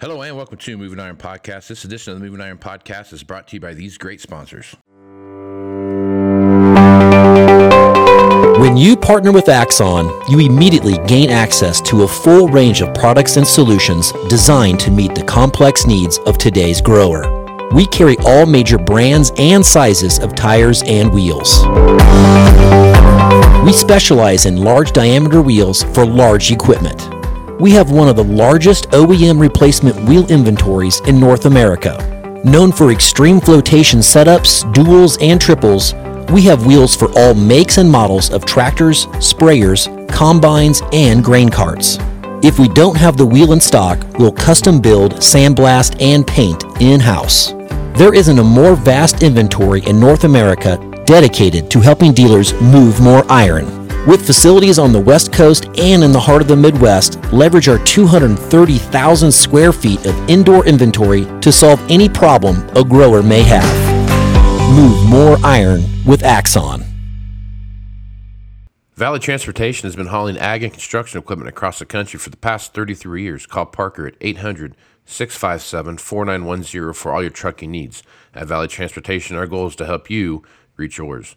Hello and welcome to Moving Iron Podcast. This edition of the Moving Iron Podcast is brought to you by these great sponsors. When you partner with Axon, you immediately gain access to a full range of products and solutions designed to meet the complex needs of today's grower. We carry all major brands and sizes of tires and wheels. We specialize in large diameter wheels for large equipment. We have one of the largest OEM replacement wheel inventories in North America. Known for extreme flotation setups, duals, and triples, we have wheels for all makes and models of tractors, sprayers, combines, and grain carts. If we don't have the wheel in stock, we'll custom build, sandblast, and paint in house. There isn't a more vast inventory in North America dedicated to helping dealers move more iron. With facilities on the West Coast and in the heart of the Midwest, leverage our 230,000 square feet of indoor inventory to solve any problem a grower may have. Move more iron with Axon. Valley Transportation has been hauling ag and construction equipment across the country for the past 33 years. Call Parker at 800 657 4910 for all your trucking needs. At Valley Transportation, our goal is to help you reach yours.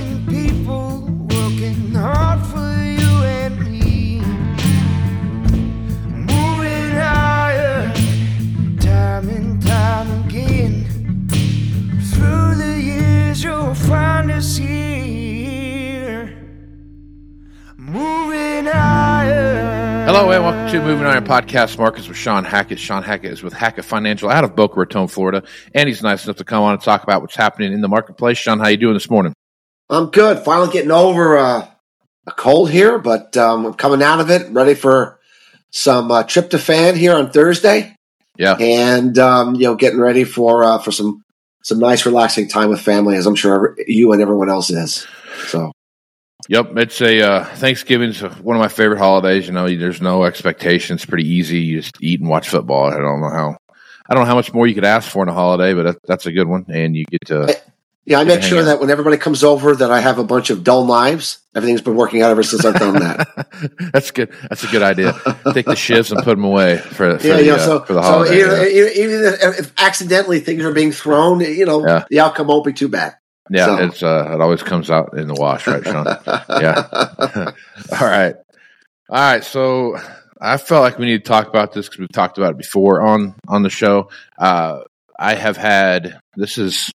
People working hard for you and me. Moving higher, time and time again. Through the years, you'll find us here. Moving higher. Hello and welcome to Moving Iron Podcast. Markets with Shawn Hackett. Shawn Hackett is with Hackett Financial out of Boca Raton, Florida, and he's nice enough to come on and talk about what's happening in the marketplace. Shawn, how you doing this morning? I'm good. Finally getting over uh, a cold here, but um, I'm coming out of it, ready for some uh, tryptophan here on Thursday, Yeah, and um, you know, getting ready for uh, for some some nice, relaxing time with family, as I'm sure you and everyone else is. So, Yep, it's a uh, Thanksgiving's one of my favorite holidays. You know, there's no expectations, pretty easy. You just eat and watch football. I don't know how, I don't know how much more you could ask for in a holiday, but that, that's a good one. And you get to, yeah, I make sure on. that when everybody comes over, that I have a bunch of dull knives. Everything's been working out ever since I've done that. that's good. That's a good idea. Take the shifts and put them away for, for, yeah, the, know, uh, so, for the so holiday. even, yeah. even if, if accidentally things are being thrown, you know, Yeah. the outcome won't be too bad. Yeah, so- it's uh, it always comes out in the wash, right, Shawn? Yeah. All right. All right. So I felt like we need to talk about this because we've talked about it before on on the show. Uh, I have had this is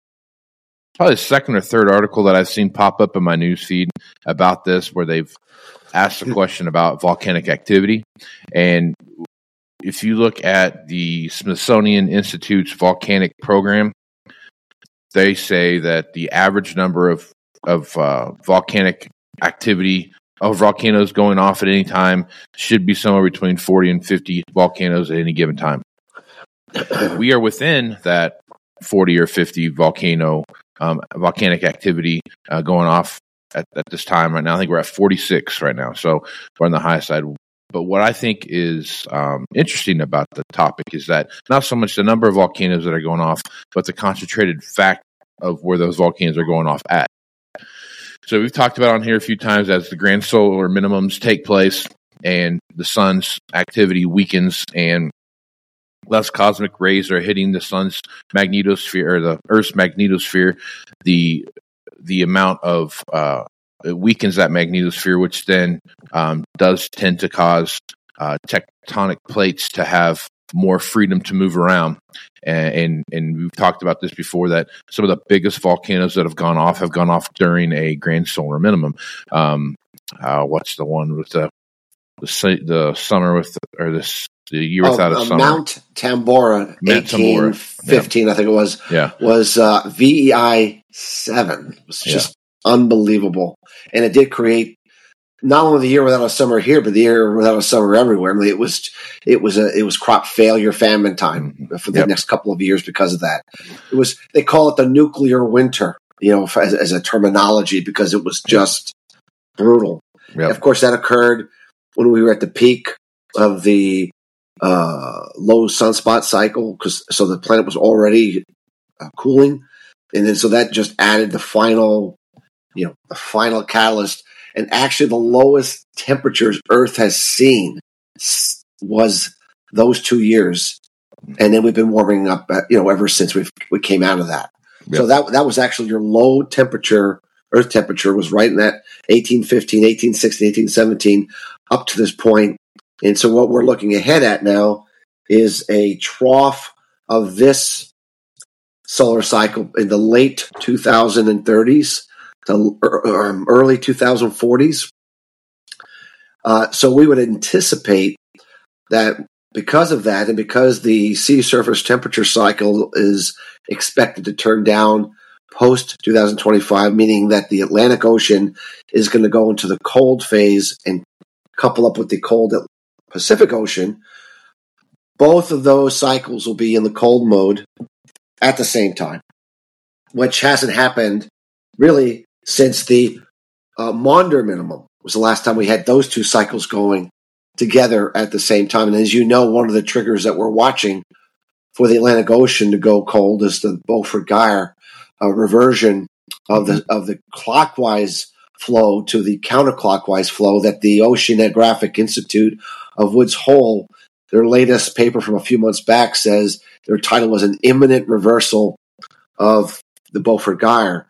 probably the second or third article that I've seen pop up in my news feed about this, where they've asked a question about volcanic activity, and if you look at the Smithsonian Institute's volcanic program, they say that the average number of of uh, volcanic activity of volcanoes going off at any time should be somewhere between 40 and 50 volcanoes at any given time. we are within that 40 or 50 volcano um, volcanic activity uh, going off at, at this time right now. I think we're at 46 right now, so we're on the high side. But what I think is um, interesting about the topic is that not so much the number of volcanoes that are going off, but the concentrated fact of where those volcanoes are going off at. So we've talked about on here a few times as the grand solar minimums take place and the sun's activity weakens and less cosmic rays are hitting the sun's magnetosphere or the Earth's magnetosphere, the the amount of uh, it weakens that magnetosphere, which then um, does tend to cause uh, tectonic plates to have more freedom to move around. And, and and we've talked about this before that some of the biggest volcanoes that have gone off have gone off during a grand solar minimum. Um, uh, what's the one with the the, the summer with or this The year Oh, without a uh, summer. Mount Tambora, Mount Tambora, 1815, I think it was, yeah, was uh, VEI 7. It was just unbelievable. And it did create not only the year without a summer here, but the year without a summer everywhere. I mean, it was it was a it was crop failure, famine time for the Yep. next couple of years because of that. It was they call it the nuclear winter, you know, as, as a terminology because it was just brutal. Yep. Of course, that occurred when we were at the peak of the uh, low sunspot cycle, because so the planet was already uh, cooling, and then so that just added the final, you know, the final catalyst. And actually, the lowest temperatures Earth has seen was those two years, and then we've been warming up, uh, you know, ever since we we came out of that. So that that was actually your low temperature Earth temperature was right in that 1815, 1816, 1817 up to this point. And so what we're looking ahead at now is a trough of this solar cycle in the late 2030s to um, early 2040s. Uh, so we would anticipate that because of that, and because the sea surface temperature cycle is expected to turn down post 2025, meaning that the Atlantic Ocean is going to go into the cold phase and couple up with the cold Pacific Ocean. Both of those cycles will be in the cold mode at the same time, which hasn't happened really since the uh, Maunder minimum was the last time we had those two cycles going together at the same time. And as you know, one of the triggers that we're watching for the Atlantic Ocean to go cold is the Beaufort Gyre uh, reversion of the of the clockwise flow to the counterclockwise flow that the Oceanographic Institute of Woods Hole, their latest paper from a few months back, says their title was an imminent reversal of the Beaufort Gyre,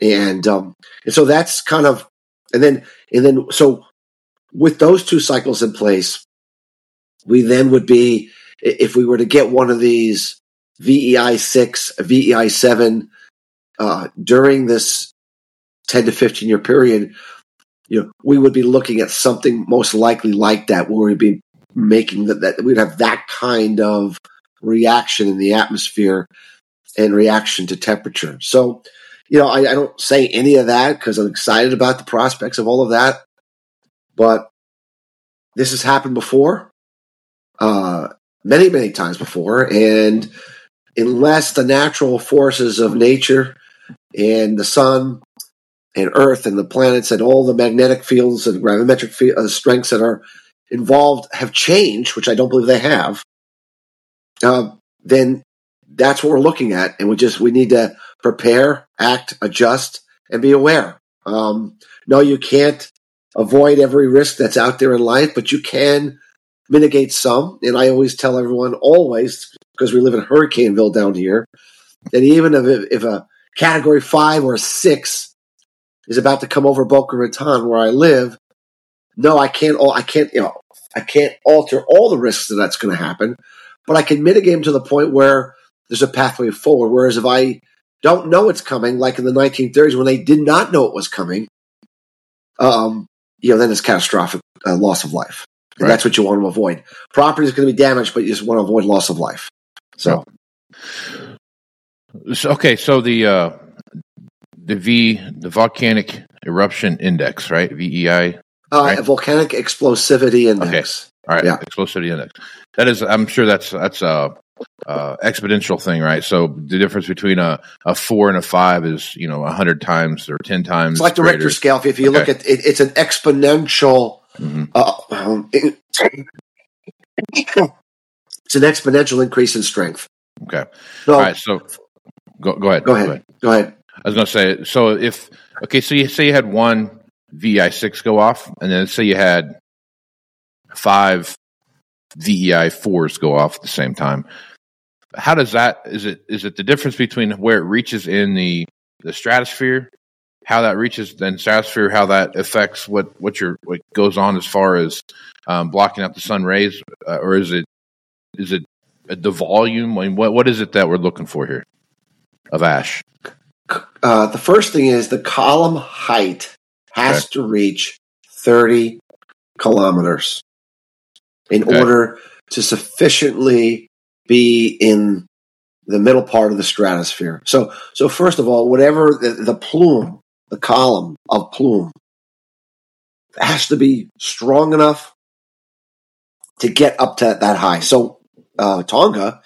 and um, and so that's kind of and then and then so with those two cycles in place, we then would be if we were to get one of these VEI six, VEI seven uh, during this ten to fifteen year period, you know, we would be looking at something most likely like that, where we'd be making that, that we'd have that kind of reaction in the atmosphere and reaction to temperature. So, you know, I, I don't say any of that because I'm excited about the prospects of all of that, but this has happened before, uh, many, many times before. And unless the natural forces of nature and the sun and Earth and the planets and all the magnetic fields and gravimetric uh, strengths that are involved have changed, which I don't believe they have, uh, then that's what we're looking at, and we just we need to prepare, act, adjust, and be aware. Um, no, you can't avoid every risk that's out there in life, but you can mitigate some. And I always tell everyone, always, because we live in Hurricaneville down here, that even if, if a category five or six is about to come over Boca Raton, where I live, no, I can't. I can't. You know, I can't alter all the risks that that's going to happen, but I can mitigate them to the point where there's a pathway forward. Whereas if I don't know it's coming, like in the 1930s when they did not know it was coming, um, you know, then it's catastrophic uh, loss of life. And Right. That's what you want to avoid. Property is going to be damaged, but you just want to avoid loss of life. So, So, okay, so the uh, the V the volcanic eruption index, right? VEI. uh, Right. volcanic explosivity index. Okay. All right, Yeah. explosivity index. That is, I'm sure that's that's a, uh exponential thing, right? So the difference between a, a four and a five is you know a hundred times or ten times. It's like the greater. Richter scale. If, you look at it, it's an exponential. Mhm. Uh, um, it- it's an exponential increase in strength. Okay, So, all right. So go go ahead. go ahead. Go ahead. I was going to say, so if okay, so you say you had one VEI six go off, and then say you had five VEI fours go off at the same time. How does that? Is it is it the difference between where it reaches in the the stratosphere, how that reaches then stratosphere, how that affects what what your what goes on as far as um, blocking out the sun rays, uh, or is it is it the volume? I mean, what what is it that we're looking for here of ash? Uh, the first thing is the column height has Okay. to reach 30 kilometers. in Okay. order to sufficiently be in the middle part of the stratosphere. So, so first of all, whatever the, the plume, the column of plume, has to be strong enough to get up to that high. So, uh, Tonga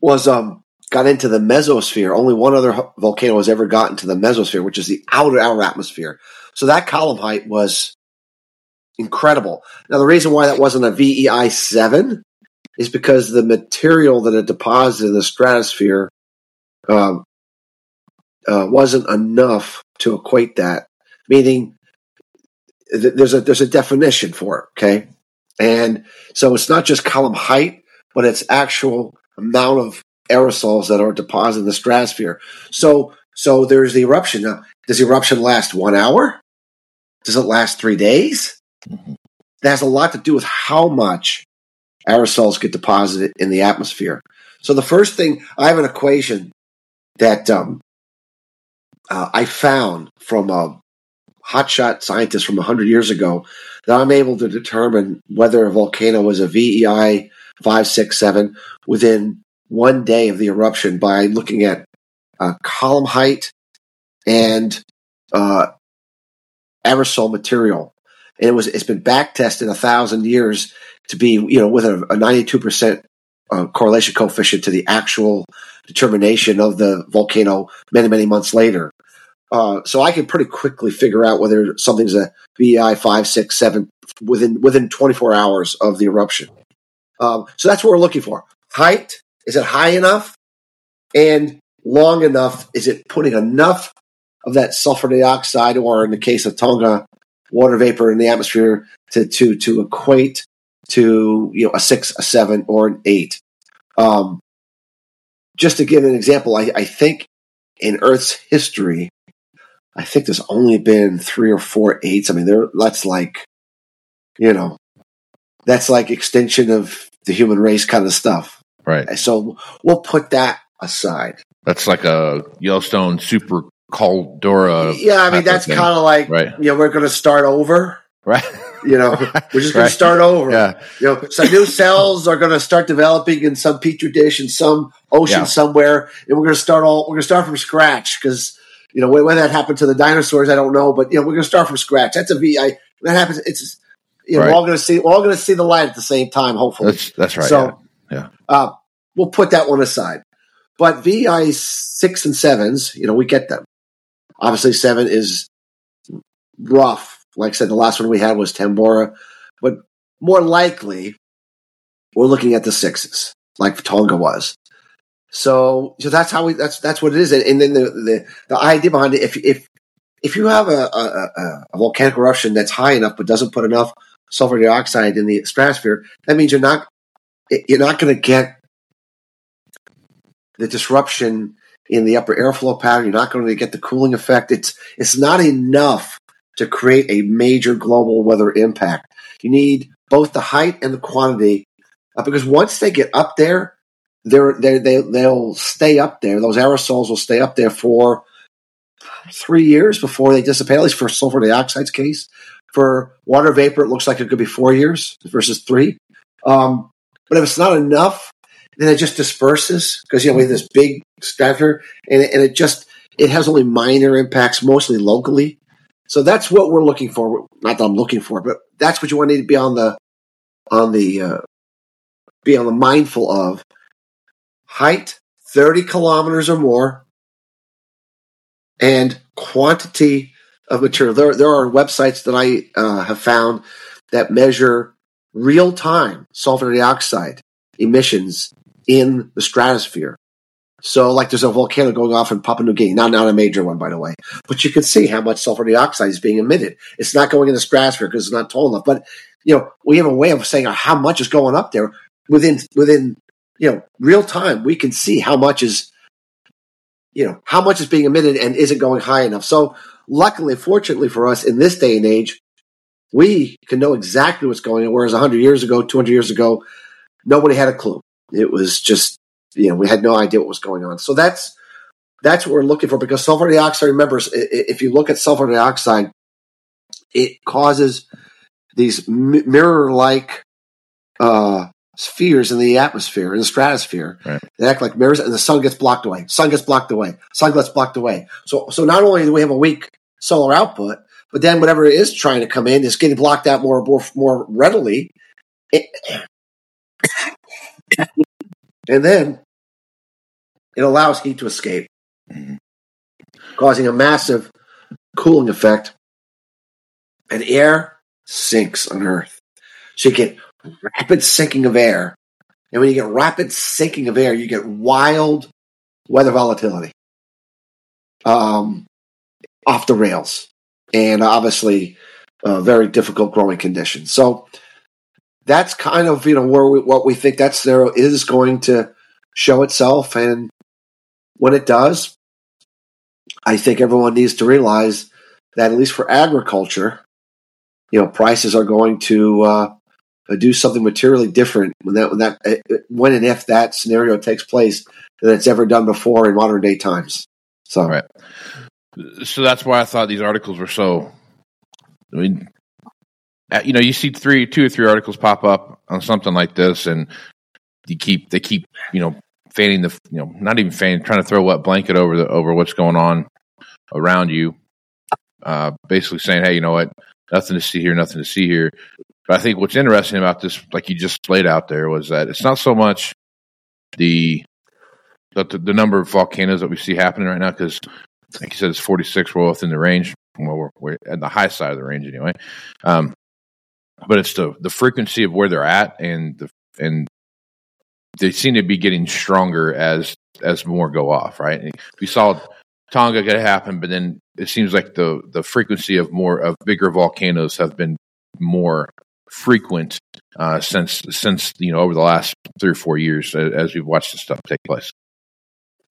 was um got into the mesosphere. Only one other volcano has ever gotten to the mesosphere, which is the outer outer atmosphere. So that column height was incredible. Now, the reason why that wasn't a VEI seven is because the material that it deposited in the stratosphere um, uh, wasn't enough to equate that. Meaning, th- there's a there's a definition for it. Okay, and so it's not just column height, but it's actual amount of aerosols that are deposited in the stratosphere. So so there's the eruption. Now, does the eruption last one hour? Does it last three days? That has a lot to do with how much aerosols get deposited in the atmosphere. So the first thing I have an equation that um, uh, I found from a hotshot scientist from 100 years ago that I'm able to determine whether a volcano is a VEI 567 within one day of the eruption by looking at uh, column height and uh, aerosol material. And it was it's been back tested a thousand years to be you know with a, a 92 percent uh, correlation coefficient to the actual determination of the volcano many many months later. Uh, so I can pretty quickly figure out whether something's a VI five six seven within within 24 hours of the eruption. Um, so that's what we're looking for. Height is it high enough and long enough? Is it putting enough of that sulfur dioxide, or in the case of Tonga, water vapor in the atmosphere to to to equate to you know a six, a seven, or an eight. Um, just to give an example, I, I think in Earth's history, I think there's only been three or four eights. I mean, there that's like, you know, that's like extinction of the human race kind of stuff. Right. So we'll put that aside. That's like a Yellowstone super Caldera. yeah, I mean that's kind of like Right. you know we're going to start over. Right. You know, we're just going Right. to start over. Yeah. You know, some new cells are going to start developing in some petri dish in some ocean Yeah. somewhere, and we're going to start all we're going to start from scratch because you know when, that happened to the dinosaurs, I don't know, but you know we're going to start from scratch. That's a VI. That happens. It's you know Right. we're all going to see we're all going to see the light at the same time. Hopefully, That's that's right. So, yeah. uh, we'll put that one aside. But VI six and sevens, you know, we get them. Obviously, seven is rough. Like I said, the last one we had was Tambora, but more likely, we're looking at the sixes, like Tonga was. So, so that's how we. That's that's what it is. And, and then the, the the idea behind it, if if if you have a, a, a, volcanic eruption that's high enough but doesn't put enough sulfur dioxide in the stratosphere, that means you're not you're not going to get the disruption in the upper airflow pattern. You're not going to get the cooling effect. It's it's not enough to create a major global weather impact. You need both the height and the quantity, uh, because once they get up there, they're they they they'll stay up there. Those aerosols will stay up there for three years before they dissipate. At least for sulfur dioxide's case. For water vapor, it looks like it could be four years versus three. Um, but if it's not enough, then it just disperses because you know we have this big stratosphere, and it, and it just it has only minor impacts, mostly locally. So that's what we're looking for. Not that I'm looking for, but that's what you want to be on the on the uh, be on the mindful of height, thirty kilometers or more, and quantity of material. There, there are websites that I uh, have found that measure real time sulfur dioxide emissions in the stratosphere. So, like, there's a volcano going off in Papua New Guinea, not not a major one, by the way, but you can see how much sulfur dioxide is being emitted. It's not going in the stratosphere because it's not tall enough, but you know, we have a way of saying how much is going up there within within you know real time. We can see how much is you know how much is being emitted and isn't going high enough. So, luckily, fortunately for us in this day and age, we can know exactly what's going on. Whereas 100 years ago, 200 years ago, nobody had a clue. It was just, you know, we had no idea what was going on. So that's that's what we're looking for because sulfur dioxide. Remember, if you look at sulfur dioxide, it causes these mirror-like uh, spheres in the atmosphere, in the stratosphere. Right. They act like mirrors, and the sun gets blocked away. Sun gets blocked away. Sun gets blocked away. So, so not only do we have a weak solar output, but then whatever is trying to come in is getting blocked out more, more, more readily. It- and then it allows heat to escape, Mhm. causing a massive cooling effect. And air sinks on Earth. So you get rapid sinking of air. And when you get rapid sinking of air, you get wild weather volatility um, off the rails. And obviously, uh, very difficult growing conditions. So that's kind of you know where we, what we think that scenario is going to show itself. And when it does, I think everyone needs to realize that at least for agriculture, you know, prices are going to uh, do something materially different when that when that uh, when and if that scenario takes place than it's ever done before in modern day times. So Right. So that's why I thought these articles were so. I mean, you know, you see three, two or three articles pop up on something like this, and you keep they keep you know fanning the you know not even fanning, trying to throw a wet blanket over the over what's going on around you. Uh, basically saying, hey, you know what, nothing to see here, nothing to see here. But I think what's interesting about this, like you just laid out there, was that it's not so much the the, the number of volcanoes that we see happening right now, because like you said, it's 46. We're within the range. Well, we're, we're at the high side of the range anyway. Um, but it's the the frequency of where they're at, and the and they seem to be getting stronger as as more go off. Right? And we saw Tonga get happen, but then it seems like the the frequency of more of bigger volcanoes have been more frequent uh, since since you know over the last three or four years uh, as we've watched this stuff take place.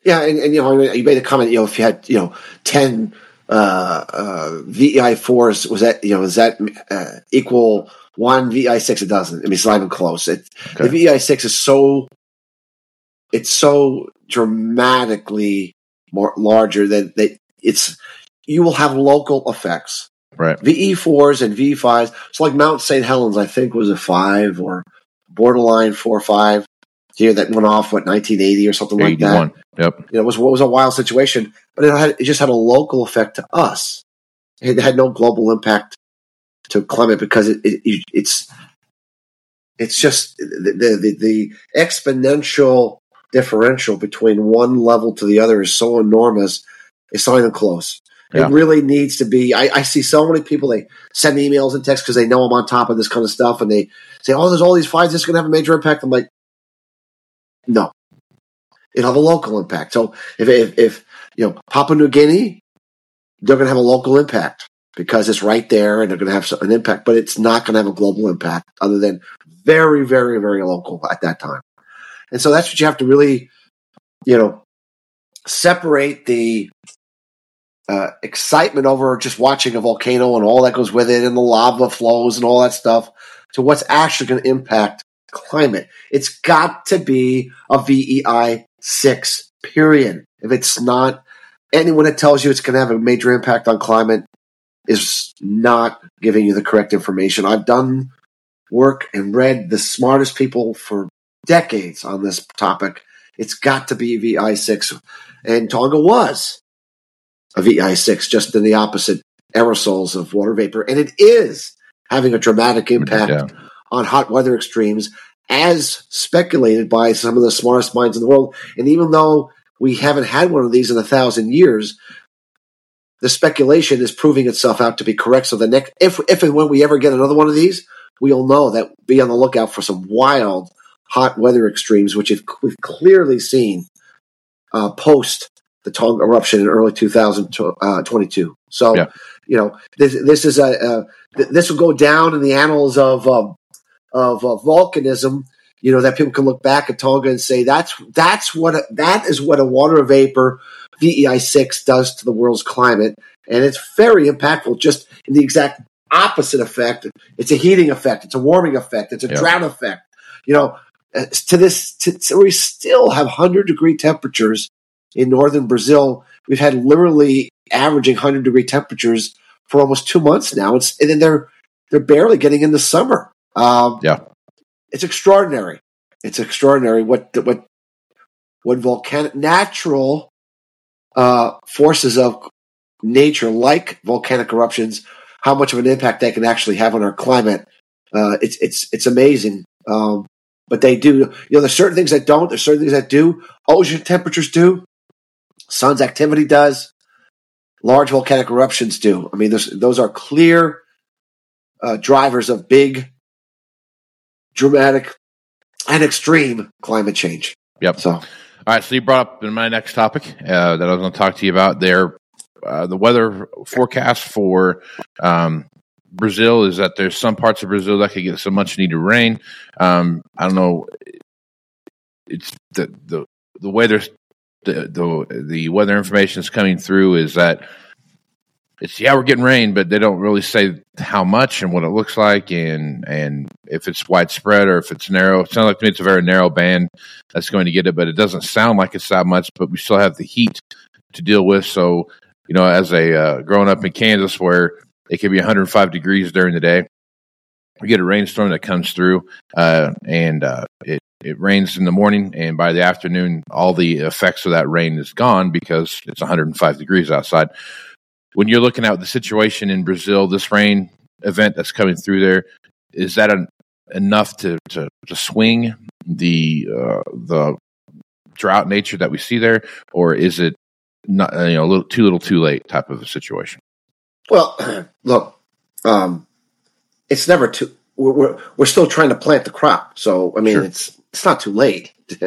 Yeah, and, and you know, you made a comment. You know, if you had you know ten uh, uh, VEI fours, was that you know, is that uh, equal one VEI six? It doesn't. I mean, it's not even close. It, Okay. The VEI six is so it's so dramatically more larger that that it's you will have local effects. Right. VE fours and VE fives. So like Mount St. Helens, I think was a five or borderline four or five here that went off what 1980 or something like that. 81. Yep. You know, it was what was a wild situation, but it had it just had a local effect to us. It had no global impact to climate because it, it it's it's just the, the the exponential differential between one level to the other is so enormous. It's not even close. Yeah. It really needs to be. I, I see so many people they send emails and texts because they know I'm on top of this kind of stuff, and they say, "Oh, there's all these fires. This is going to have a major impact." I'm like, no, it'll have a local impact. So if, if, if you know Papua New Guinea, they're going to have a local impact because it's right there and they're going to have an impact, but it's not going to have a global impact other than very, very, very local at that time. And so that's what you have to really, you know, separate the uh, excitement over just watching a volcano and all that goes with it and the lava flows and all that stuff to what's actually going to impact climate. It's got to be a VEI 6, period. If it's not, anyone that tells you it's going to have a major impact on climate is not giving you the correct information. I've done work and read the smartest people for decades on this topic. It's got to be VEI 6. And Tonga was a VEI 6, just in the opposite aerosols of water vapor. And it is having a dramatic impact Yeah. On hot weather extremes, as speculated by some of the smartest minds in the world. And even though we haven't had one of these in a thousand years, the speculation is proving itself out to be correct. So the next, if if and when we ever get another one of these, we'll know that be on the lookout for some wild hot weather extremes, which we've clearly seen uh, post the Tonga eruption in early 2022. So, Yeah. you know, this this is a, a this will go down in the annals of um, of uh, volcanism. You know that people can look back at Tonga and say that's that's what a, that is what a water vapor VEI six does to the world's climate, and it's very impactful. Just in the exact opposite effect, it's a heating effect, it's a warming effect, it's a Yeah. drought effect. You know, uh, to this, to, to- we still have hundred degree temperatures in northern Brazil. We've had literally averaging hundred degree temperatures for almost two months now. It's and then they're they're barely getting into summer. Um, Yeah. it's extraordinary. It's extraordinary what what what volcanic natural uh, forces of nature, like volcanic eruptions, how much of an impact they can actually have on our climate. Uh, it's it's it's amazing. Um, but they do. You know, there's certain things that don't. There's certain things that do. Ocean temperatures do. Sun's activity does. Large volcanic eruptions do. I mean, those those are clear uh, drivers of big, dramatic, and extreme climate change. Yep. So, all right. So you brought up in my next topic uh, that I was going to talk to you about there. Uh, the weather forecast for um, Brazil is that there's some parts of Brazil that could get some much needed rain. Um, I don't know. It's the the the way there's the the the weather information is coming through is that it's yeah we're getting rain, but they don't really say how much and what it looks like and and if it's widespread or if it's narrow. It sounds like to me it's a very narrow band that's going to get it, but it doesn't sound like it's that much. But we still have the heat to deal with. So you know, as a uh, growing up in Kansas where it could be 105 degrees during the day. We get a rainstorm that comes through, uh, and uh, it it rains in the morning, and by the afternoon, all the effects of that rain is gone because it's 105 degrees outside. When you're looking at the situation in Brazil, this rain event that's coming through there, is that an, enough to, to, to swing the uh, the drought nature that we see there, or is it not you know a little too little too late type of a situation? Well, look, um, it's never too. We're, we're, we're still trying to plant the crop, so I mean, Sure. it's it's not too late.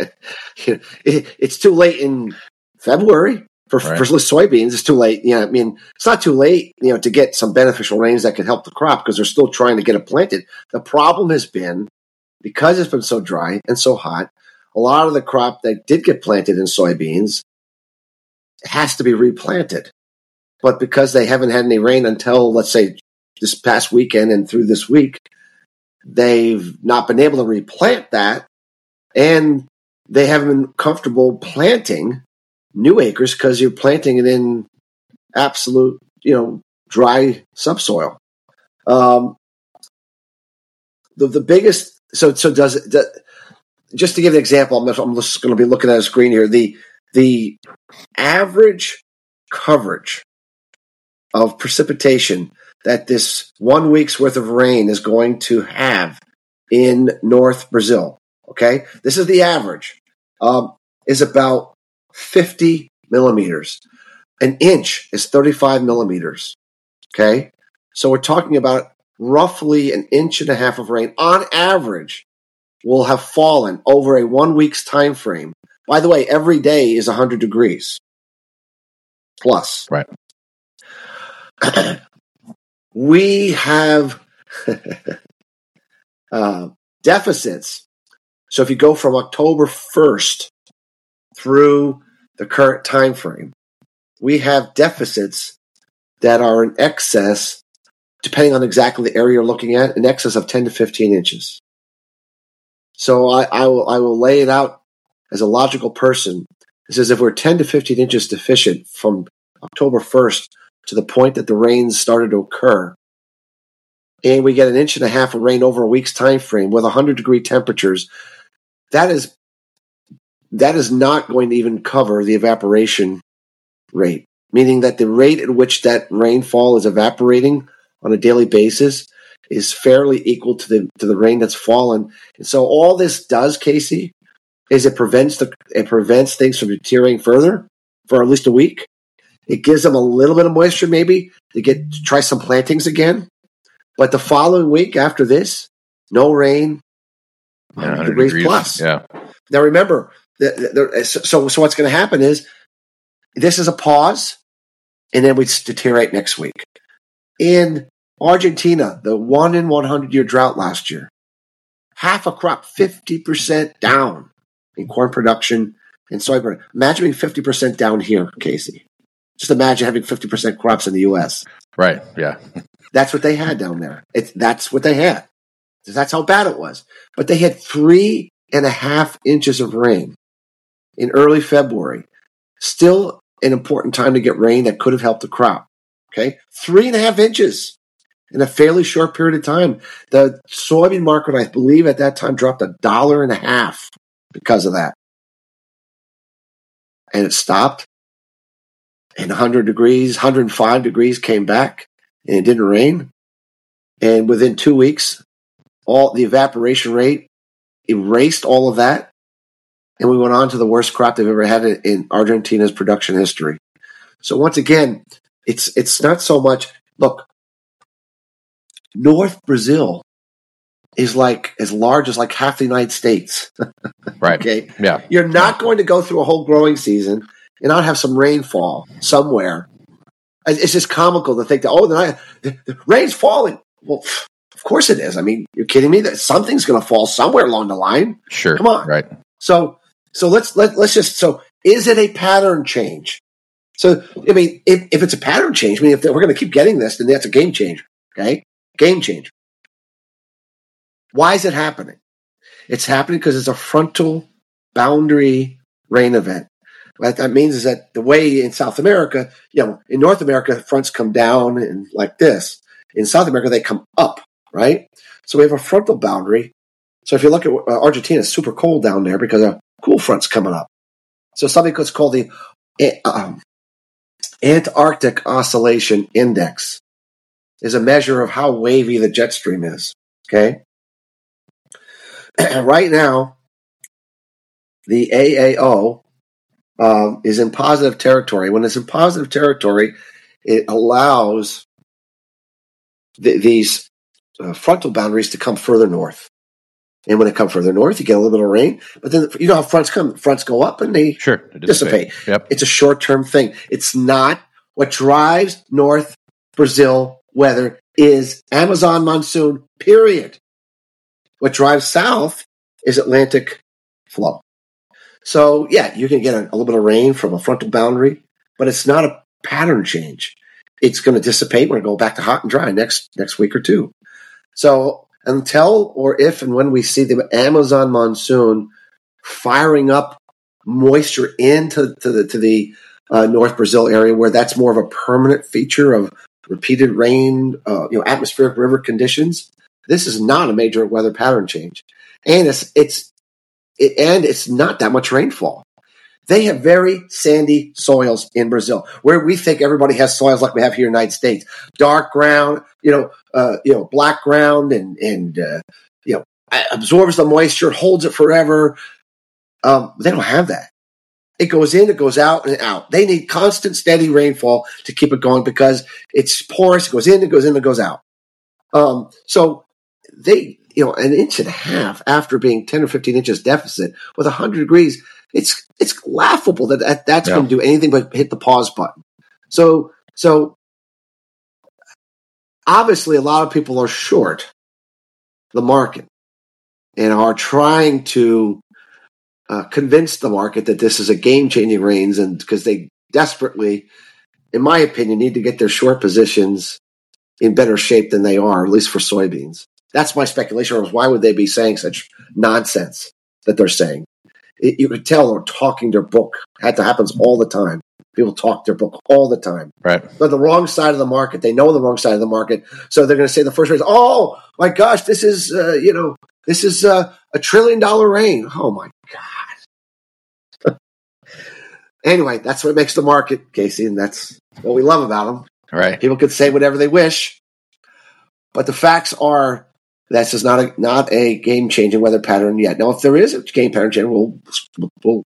It, it's too late in February for Right. for soybeans. It's too late. Yeah, I mean, it's not too late. You know, to get some beneficial rains that can help the crop because they're still trying to get it planted. The problem has been because it's been so dry and so hot. A lot of the crop that did get planted in soybeans has to be replanted but because they haven't had any rain until let's say this past weekend and through this week, they've not been able to replant that, and they haven't been comfortable planting new acres because you're planting it in absolute, you know, dry subsoil. Um, the the biggest so so does it. does- just to give an example, I'm, I'm just going to be looking at a screen here. The the average coverage of precipitation that this one week's worth of rain is going to have in North Brazil. Okay, this is the average. Um, is about 50 millimeters. An inch is 35 millimeters. Okay, so we're talking about roughly an inch and a half of rain on average will have fallen over a one week's time frame. By the way, every day is 100 degrees plus. Right. we have uh, deficits. So if you go from October 1st through the current time frame, we have deficits that are in excess, depending on exactly the area you're looking at, in excess of 10 to 15 inches. So I, I will I will lay it out as a logical person. It says if we're 10 to 15 inches deficient from October 1st to the point that the rains started to occur, and we get an inch and a half of rain over a week's time frame with 100 degree temperatures, that is that is not going to even cover the evaporation rate, meaning that the rate at which that rainfall is evaporating on a daily basis is fairly equal to the to the rain that's fallen. And so all this does, Casey, is it prevents the it prevents things from deteriorating further for at least a week. It gives them a little bit of moisture, maybe to get to try some plantings again. But the following week after this, no rain, 100 100 degrees, degrees. plus. Yeah. Now remember, so so what's going to happen is this is a pause, and then we deteriorate next week. In Argentina, the one in one hundred year drought last year, half a crop, fifty percent down in corn production and soybean. Imagine being fifty percent down here, Casey. Just imagine having fifty percent crops in the U.S. Right. Yeah. That's what they had down there. It's that's what they had. That's how bad it was. But they had three and a half inches of rain in early February. Still an important time to get rain that could have helped the crop. Okay. Three and a half inches. in a fairly short period of time. The soybean market, I believe, at that time dropped a dollar and a half because of that. And it stopped. And 100 degrees, 105 degrees came back, and it didn't rain. And within two weeks, all the evaporation rate erased all of that. And we went on to the worst crop they've ever had in- in Argentina's production history. So once again, it's it's not so much look, North Brazil is like as large as like half the United States. Right. Okay. Yeah. You're not going to go through a whole growing season and not have some rainfall somewhere. It's just comical to think that, oh, the, the, the rain's falling. Well, of course it is. I mean, you're kidding me? That something's going to fall somewhere along the line. Sure. Come on. Right. So, so let's let, let's just. So, is it a pattern change? So, I mean, if, if it's a pattern change, I mean, if we're going to keep getting this, then that's a game changer. Okay, game changer. Why is it happening? It's happening because it's a frontal boundary rain event. What that means is that the way in South America, you know, in North America, fronts come down and like this. In South America, they come up, right? So we have a frontal boundary. So if you look at uh, Argentina, it's super cold down there because a cool front's coming up. So something that's called the um, Antarctic Oscillation Index is a measure of how wavy the jet stream is. Okay. right now, the AAO um, is in positive territory. When it's in positive territory, it allows th- these uh, frontal boundaries to come further north. And when it come further north, you get a little bit of rain. But then you know how fronts come. Fronts go up and they Sure. To dissipate. Yep. It's a short term thing. It's not what drives North Brazil weather is Amazon monsoon, period. What drives south is Atlantic flow. So, yeah, you can get a, a little bit of rain from a frontal boundary, but it's not a pattern change. It's going to dissipate. We're going to go back to hot and dry next next week or two. So, until or if and when we see the Amazon monsoon firing up moisture into to the to the uh, North Brazil area, where that's more of a permanent feature of repeated rain, uh, you know, atmospheric river conditions. This is not a major weather pattern change, and it's it's it, and it's not that much rainfall. They have very sandy soils in Brazil, where we think everybody has soils like we have here in the United States, dark ground, you know, uh, you know, black ground, and and uh, you know, absorbs the moisture, holds it forever. Um, they don't have that. It goes in, it goes out, and out. They need constant, steady rainfall to keep it going because it's porous. It goes in, it goes in, it goes out. Um, so they, you know, an inch and a half after being ten or fifteen inches deficit with hundred degrees, it's it's laughable that, that that's Yeah. going to do anything but hit the pause button. So, so obviously, a lot of people are short the market and are trying to uh, convince the market that this is a game changing rains, and because they desperately, in my opinion, need to get their short positions in better shape than they are, at least for soybeans. That's my speculation. Why would they be saying such nonsense that they're saying? It, you could tell they're talking their book. That happens all the time. People talk their book all the time. Right. They're the wrong side of the market. They know the wrong side of the market, so they're going to say the first raise. Oh my gosh, this is uh, you know this is uh, a trillion dollar rain. Oh my god. anyway, that's what makes the market, Casey, and that's what we love about them. Right. People can say whatever they wish, but the facts are that's just not a not a game changing weather pattern yet. Now, if there is a game pattern change, we'll, we'll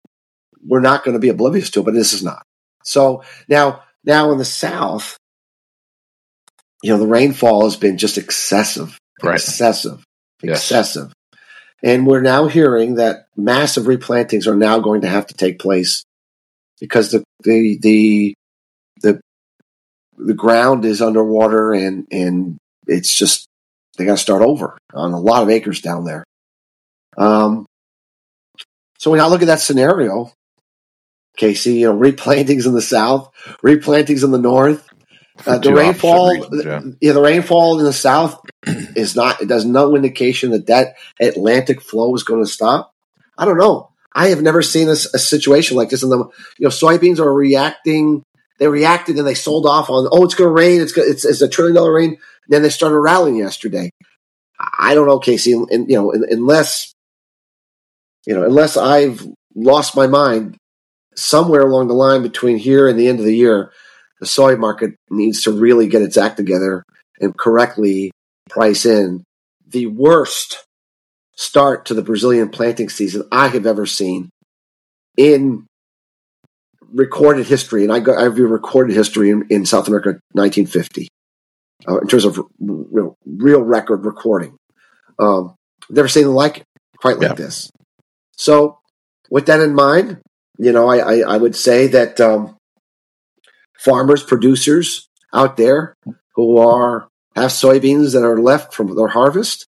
we're not going to be oblivious to it, but this is not. So now, now in the South, you know, the rainfall has been just excessive, Right. excessive, Yes. excessive, and we're now hearing that massive replantings are now going to have to take place because the the the the the ground is underwater and and it's just they got to start over on a lot of acres down there. Um, so when I look at that scenario, Casey, you know, replantings in the south, replantings in the north. Uh, the rainfall, reasons, yeah. yeah, the rainfall in the south is not. It does no indication that that Atlantic flow is going to stop. I don't know. I have never seen a situation like this. And the you know soybeans are reacting they reacted and they sold off on, oh, it's going to rain. It's, gonna, it's it's a trillion dollar rain. And then they started rallying yesterday. I don't know, Casey. And you know, unless you know, unless I've lost my mind somewhere along the line between here and the end of the year, the soy market needs to really get its act together and correctly price in the worst start to the Brazilian planting season I have ever seen in recorded history. And I, go, I view recorded history in, in South America 1950 uh, in terms of real, real record recording. Um, never seen like it quite like yeah. this. So, with that in mind, you know, I, I, I would say that um, farmers, producers out there who are have soybeans that are left from their harvest,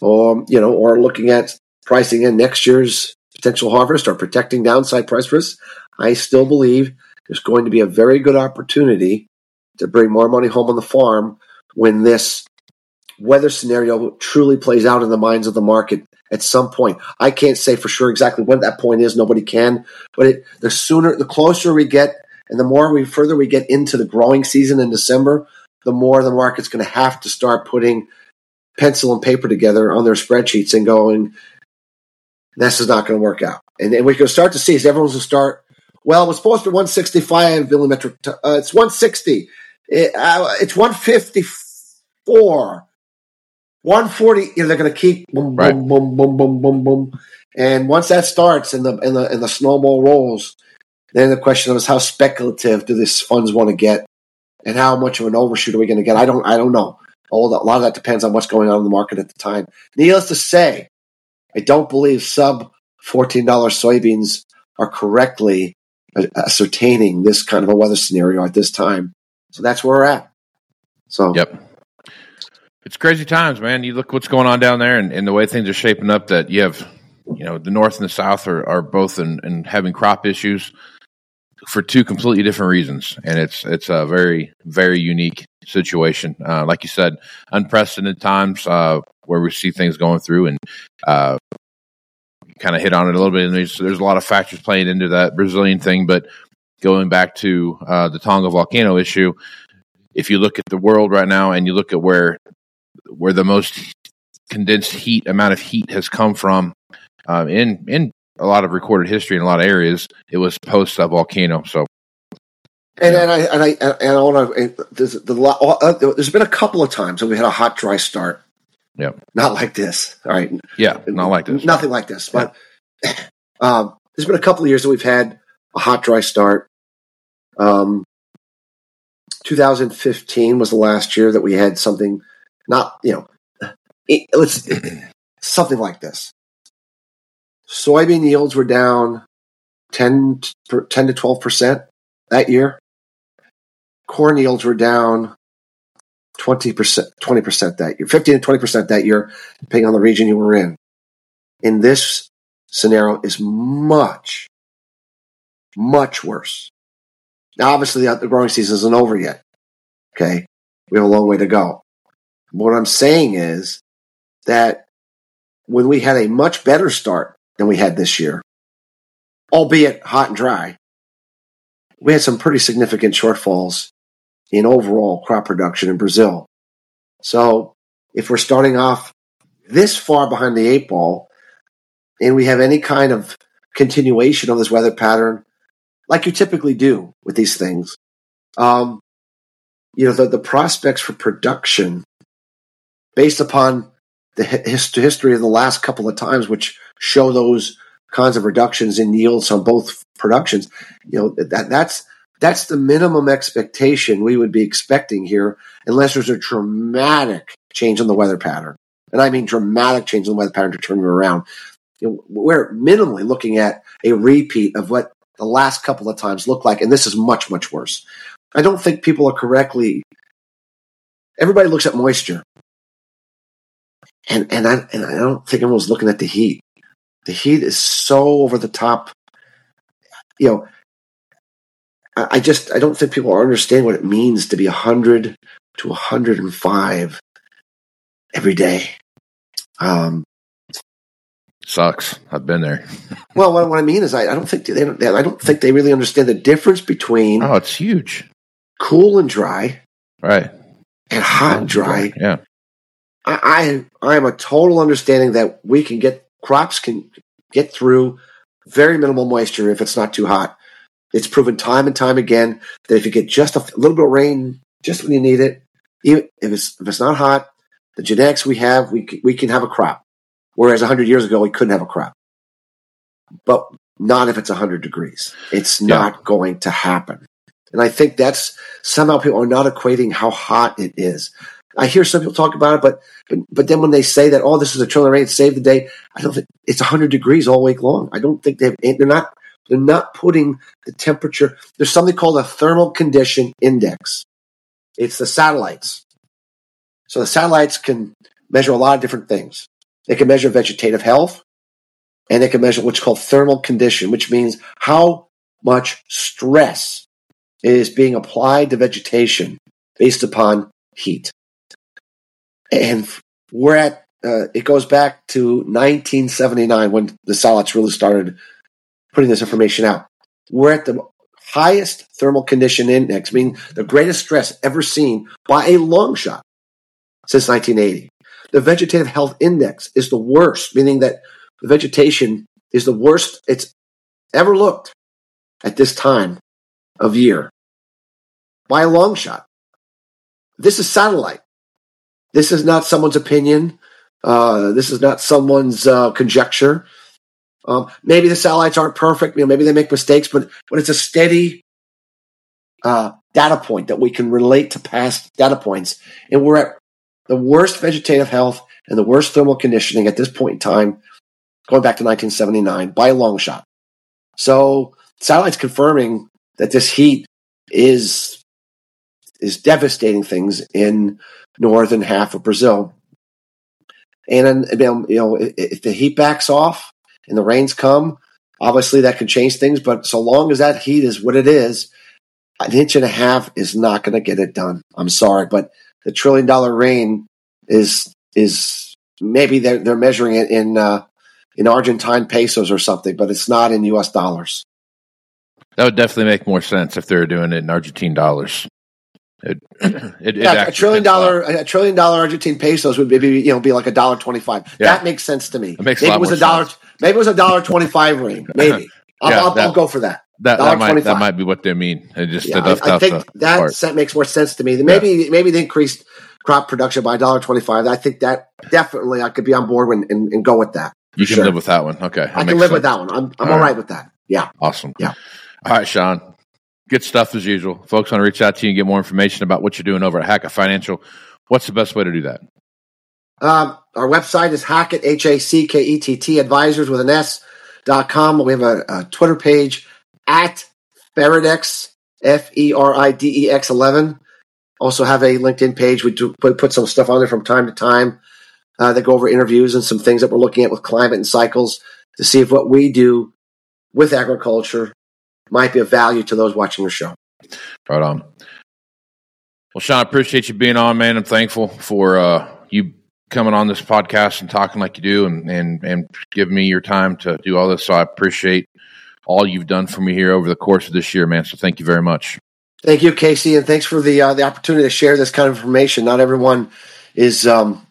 or you know, or looking at pricing in next year's potential harvest or protecting downside price risk, I still believe there's going to be a very good opportunity to bring more money home on the farm when this weather scenario truly plays out in the minds of the market at some point. I can't say for sure exactly when that point is. Nobody can. But it, the sooner, the closer we get, and the more we further we get into the growing season in December, the more the market's going to have to start putting pencil and paper together on their spreadsheets and going, this is not going to work out. And, and we can start to see is everyone's going to start. Well, it was supposed to be 165 millimetric. T- uh, it's 160. It, uh, it's 154. 140, you know, they're going to keep boom, right. boom, boom, boom, boom, boom, boom. And once that starts and the, and the, and the snowball rolls, then the question is how speculative do these funds want to get and how much of an overshoot are we going to get? I don't, I don't know. A lot of that depends on what's going on in the market at the time. Needless to say, I don't believe sub $14 soybeans are correctly ascertaining this kind of a weather scenario at this time. So that's where we're at. So, yep it's crazy times, man. You look what's going on down there, and, and, the way things are shaping up. That you have, you know, the north and the south are, are both in, in having crop issues for two completely different reasons, and it's it's a very very unique situation. Uh, like you said, unprecedented times uh, where we see things going through, and uh, kind of hit on it a little bit. And there's, there's a lot of factors playing into that Brazilian thing, but going back to uh, the Tonga volcano issue, if you look at the world right now and you look at where where the most condensed heat amount of heat has come from uh, in in a lot of recorded history in a lot of areas. It was post a volcano. So, and, and I and I and I want to. There's, the, uh, there's been a couple of times when we had a hot dry start. Yeah, not like this. All right. Yeah, not like this. Nothing like this. But yeah. um, there's been a couple of years that we've had a hot dry start. Um, 2015 was the last year that we had something not, you know, it, let's something like this. Soybean yields were down 10, 10 to 12% that year. Corn yields were down 20%, 20% that year, 15 to 20% that year, depending on the region you were in. In this scenario is much, much worse. Now, obviously, the growing season isn't over yet. Okay. We have a long way to go. What I'm saying is that when we had a much better start than we had this year, albeit hot and dry, we had some pretty significant shortfalls in overall crop production in Brazil. So if we're starting off this far behind the eight ball and we have any kind of continuation of this weather pattern, like you typically do with these things, um, you know, the, the prospects for production based upon the hist- history of the last couple of times, which show those kinds of reductions in yields on both productions. You know that that's that's the minimum expectation we would be expecting here, unless there's a dramatic change in the weather pattern, and I mean dramatic change in the weather pattern to turn it around. You know, we're minimally looking at a repeat of what the last couple of times looked like, and this is much much worse. I don't think people are correctly. Everybody looks at moisture and and I and I don't think everyone's looking at the heat. The heat is so over the top. You know, I, I just I don't think people understand what it means to be hundred to hundred and five every day. Um, Sucks. I've been there. Well, what, what I mean is, I, I don't think they don't, I don't think they really understand the difference between Oh, it's huge. cool and dry Right. and hot and dry. Yeah. I, I am a total understanding that we can get crops can get through very minimal moisture if it's not too hot. It's proven time and time again that if you get just a little bit of rain, just when you need it, even if it's if it's not hot, the genetics we have, we c- we can have a crop. Whereas hundred years ago, we couldn't have a crop. But not if it's hundred degrees. It's Yeah. not going to happen. And I think that's somehow people are not equating how hot it is. I hear some people talk about it, but but, but then when they say that, oh, this is a trillion rain, save the day, I don't think it's 100 degrees all week long. I don't think they've, they're not, they're not putting the temperature. There's something called a thermal condition index. It's the satellites. So the satellites can measure a lot of different things. They can measure vegetative health and they can measure what's called thermal condition, which means how much stress is being applied to vegetation based upon heat and we're at uh, it goes back to 1979 when the satellites really started putting this information out. We're at the highest thermal condition index meaning the greatest stress ever seen by a long shot since 1980 the vegetative health index is the worst meaning that the vegetation is the worst it's ever looked at this time of year by a long shot. This is satellite this is not someone's opinion. Uh, this is not someone's uh, conjecture. Um, maybe the satellites aren't perfect. You know, maybe they make mistakes, but but it's a steady uh, data point that we can relate to past data points. And we're at the worst vegetative health and the worst thermal conditioning at this point in time, going back to 1979 by a long shot. So satellites confirming that this heat is is devastating things in northern half of Brazil. And you know, if the heat backs off and the rains come, obviously that can change things. But so long as that heat is what it is, an inch and a half is not going to get it done. I'm sorry, but the trillion dollar rain is is maybe they're they're measuring it in uh, in Argentine pesos or something, but it's not in U.S. dollars. That would definitely make more sense if they were doing it in Argentine dollars. It, it, it Yeah, a trillion dollar a lot- dollar a trillion dollar Argentine pesos would maybe you know be like a dollar twenty five. Yeah. That makes sense to me. It makes maybe it was a dollar. sense. Maybe it was a dollar twenty five ring. Maybe I'll, Yeah, I'll, I'll go for that. That, that might that might be what they mean. It just Yeah, I, I think the that part. set makes more sense to me. Maybe maybe they increased crop production by a dollar twenty five. I think that definitely I could be on board and, and, and go with that. You can sure. live with that one. Okay, I can live with that one. I'm I'm All all right. right with that. Yeah. Awesome. Yeah. All right, Shawn. Good stuff as usual. Folks want to reach out to you and get more information about what you're doing over at Hackett Financial. What's the best way to do that? Um, our website is Hackett, H A C K E T T, advisors with an S dot com. We have a, a Twitter page at Feridex, F E R I D E X 11. Also have a LinkedIn page. We do put, put some stuff on there from time to time uh, that go over interviews and some things that we're looking at with climate and cycles to see if what we do with agriculture might be of value to those watching the show. Right on. Well, Shawn, I appreciate you being on, man. I'm thankful for uh, you coming on this podcast and talking like you do and, and, and giving me your time to do all this. So I appreciate all you've done for me here over the course of this year, man. So thank you very much. Thank you, Casey, and thanks for the uh, the opportunity to share this kind of information. Not everyone is um,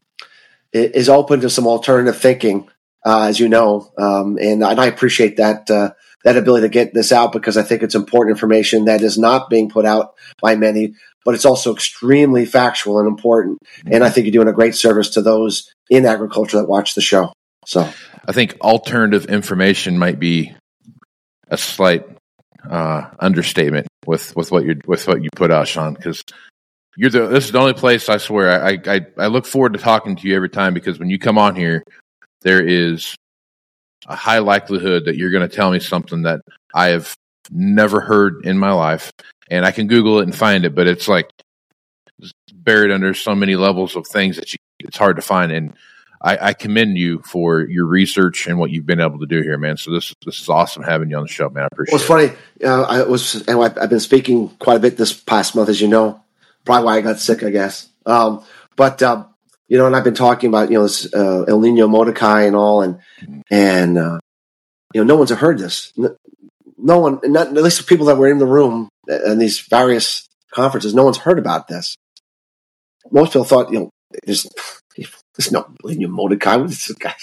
is open to some alternative thinking, uh, as you know, um, and, and I appreciate that uh, that ability to get this out because I think it's important information that is not being put out by many, but it's also extremely factual and important. And I think you're doing a great service to those in agriculture that watch the show. So I think alternative information might be a slight uh, understatement with, with what you with what you put out, Shawn, because you're the this is the only place I swear I, I I look forward to talking to you every time because when you come on here, there is a high likelihood that you're going to tell me something that I have never heard in my life, and I can Google it and find it, but it's like buried under so many levels of things that you, it's hard to find. And I, I commend you for your research and what you've been able to do here, man. So this this is awesome having you on the show, man. I appreciate Well, it's it. funny. Uh, I was, and I've I've been speaking quite a bit this past month, as you know. Probably why I got sick, I guess. Um, but um, you know, and I've been talking about you know this uh, El Nino Modoki and all, and and uh, you know, no one's heard this. No, no one, not at least the people that were in the room and these various conferences, no one's heard about this. Most people thought, you know, there's there's not Nino Modoki. This guy?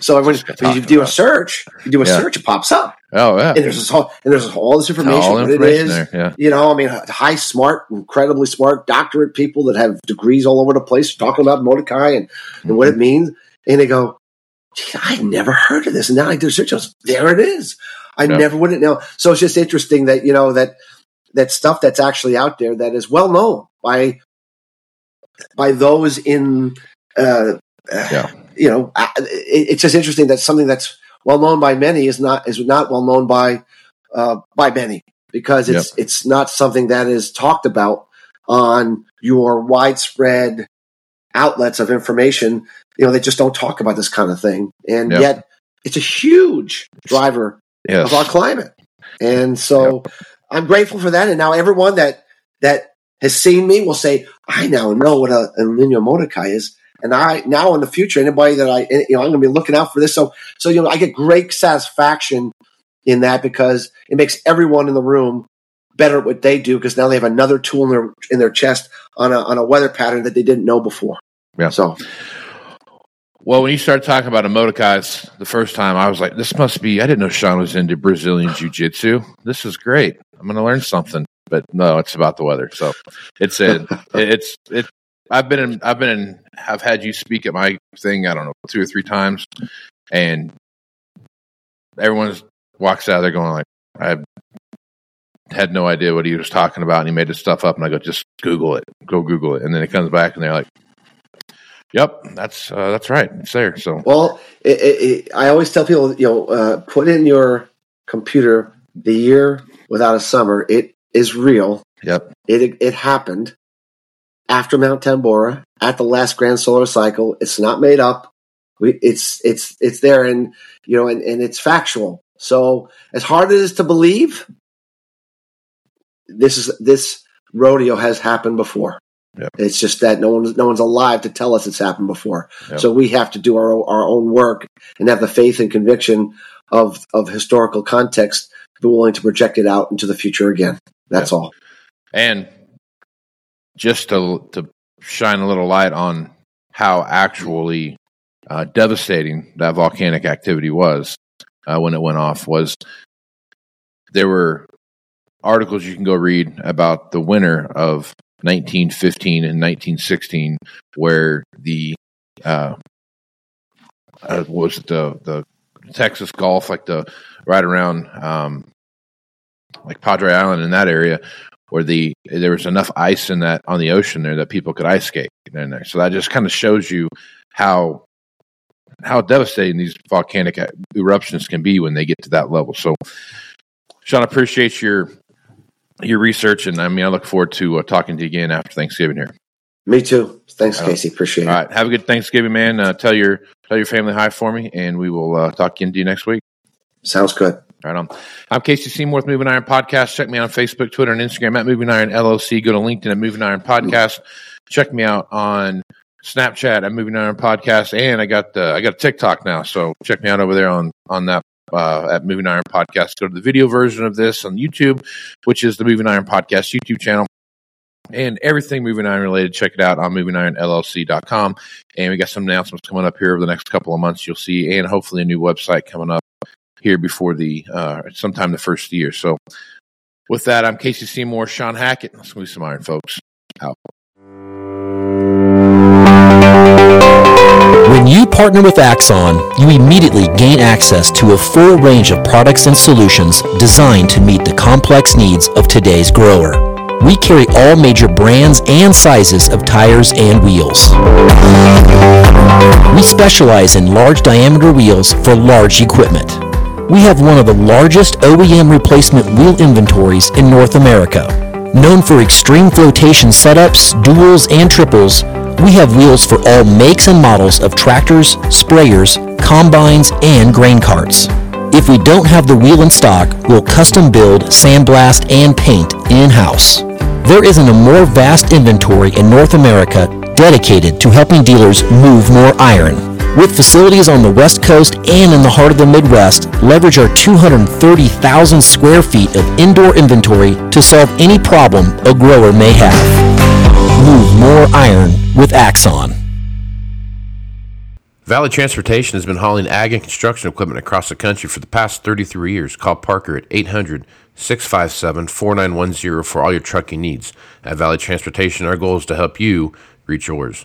So everyone, you do a search, you do a Yeah. search, it pops up, Oh yeah. and there's this whole, and there's all this information, All what information it is, there. Yeah. you know, I mean, high, smart, incredibly smart doctorate people that have degrees all over the place talking about Modoki and, and what it mm-hmm. means. And they go, Gee, I never heard of this. And now I do research. I was, there it is. I Yeah. never would have known. So it's just interesting that, you know, that, that stuff that's actually out there that is well known by, by those in, uh, Yeah. you know, it, it's just interesting that something that's well known by many is not, is not well known by, uh, by many because it's it's not something that is talked about on your widespread outlets of information. You know, they just don't talk about this kind of thing, and Yep. yet it's a huge driver Yes. of our climate. And so I'm grateful for that. And now everyone that that has seen me will say, I now know what a, Nino Modoki is. And I now in the future, anybody that I you know, I'm gonna be looking out for this. So so you know, I get great satisfaction in that because it makes everyone in the room better at what they do because now they have another tool in their in their chest on a on a weather pattern that they didn't know before. Yeah. So Well, when you started talking about Modoki's the first time, I was like, this must be, I didn't know Shawn was into Brazilian Jiu Jitsu. This is great. I'm going to learn something. But no, it's about the weather. So it's it. it's, it, I've been in, I've been in, I've had you speak at my thing, I don't know, two or three times. And everyone walks out there going like, I had no idea what he was talking about. And he made this stuff up. And I go, just Google it, go Google it. And then it comes back and they're like, Yep, that's uh, that's right. It's there. So Well, it, it, it, I always tell people, you know, uh, put in your computer the year without a summer. It is real. Yep. It it happened after Mount Tambora at the last grand solar cycle. It's not made up. We, it's it's it's there, and you know, and, and it's factual. So as hard as it is to believe, this is this rodeo has happened before. Yep. It's just that no one's no one's alive to tell us it's happened before. Yep. So we have to do our our own work and have the faith and conviction of of historical context to be willing to project it out into the future again. That's all. and just to to shine a little light on how actually uh, devastating that volcanic activity was uh, when it went off was there were articles you can go read about the winter of 1915 and 1916 where the uh, uh, was the the Texas Gulf like the right around um, like Padre Island in that area where the there was enough ice in that on the ocean there that people could ice skate in there. So that just kind of shows you how how devastating these volcanic eruptions can be when they get to that level. So, Shawn, I appreciate your your research, and I mean, I look forward to uh, talking to you again after Thanksgiving here. Me too. Thanks, Oh. Casey. Appreciate All it. right, have a good Thanksgiving, man. Uh, tell your tell your family hi for me, and we will uh, talk again to you next week. Sounds good. Right on. I'm Casey Seymour with Moving Iron Podcast. Check me on Facebook, Twitter, and Instagram at Moving Iron LLC. Go to LinkedIn at Moving Iron Podcast. Check me out on Snapchat at Moving Iron Podcast, and I got uh, I got a TikTok now, so check me out over there on on that uh, at Moving Iron Podcast. Go to the video version of this on YouTube, which is the Moving Iron Podcast YouTube channel. And everything Moving Iron related, check it out on movingironllc.com. And we got some announcements coming up here over the next couple of months. You'll see, and hopefully a new website coming up here before the uh, sometime the first year. So, with that, I'm Casey Seymour, Shawn Hackett. Let's move some iron, folks. Out. When you partner with Axon, you immediately gain access to a full range of products and solutions designed to meet the complex needs of today's grower. We carry all major brands and sizes of tires and wheels. We specialize in large diameter wheels for large equipment. We have one of the largest OEM replacement wheel inventories in North America. Known for extreme flotation setups, duals, and triples, we have wheels for all makes and models of tractors, sprayers, combines, and grain carts. If we don't have the wheel in stock, we'll custom build, sandblast, and paint in-house. There isn't a more vast inventory in North America dedicated to helping dealers move more iron. With facilities on the West Coast and in the heart of the Midwest, leverage our 230,000 square feet of indoor inventory to solve any problem a grower may have. Move more iron with Axon. Valley Transportation has been hauling ag and construction equipment across the country for the past 33 years. Call Parker at 800 657 4910 for all your trucking needs. At Valley Transportation, our goal is to help you reach yours.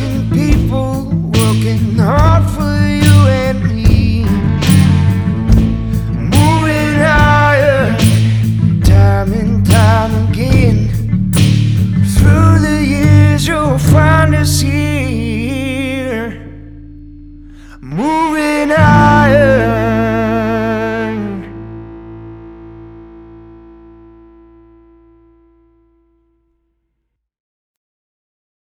people is you'll find us here, moving higher.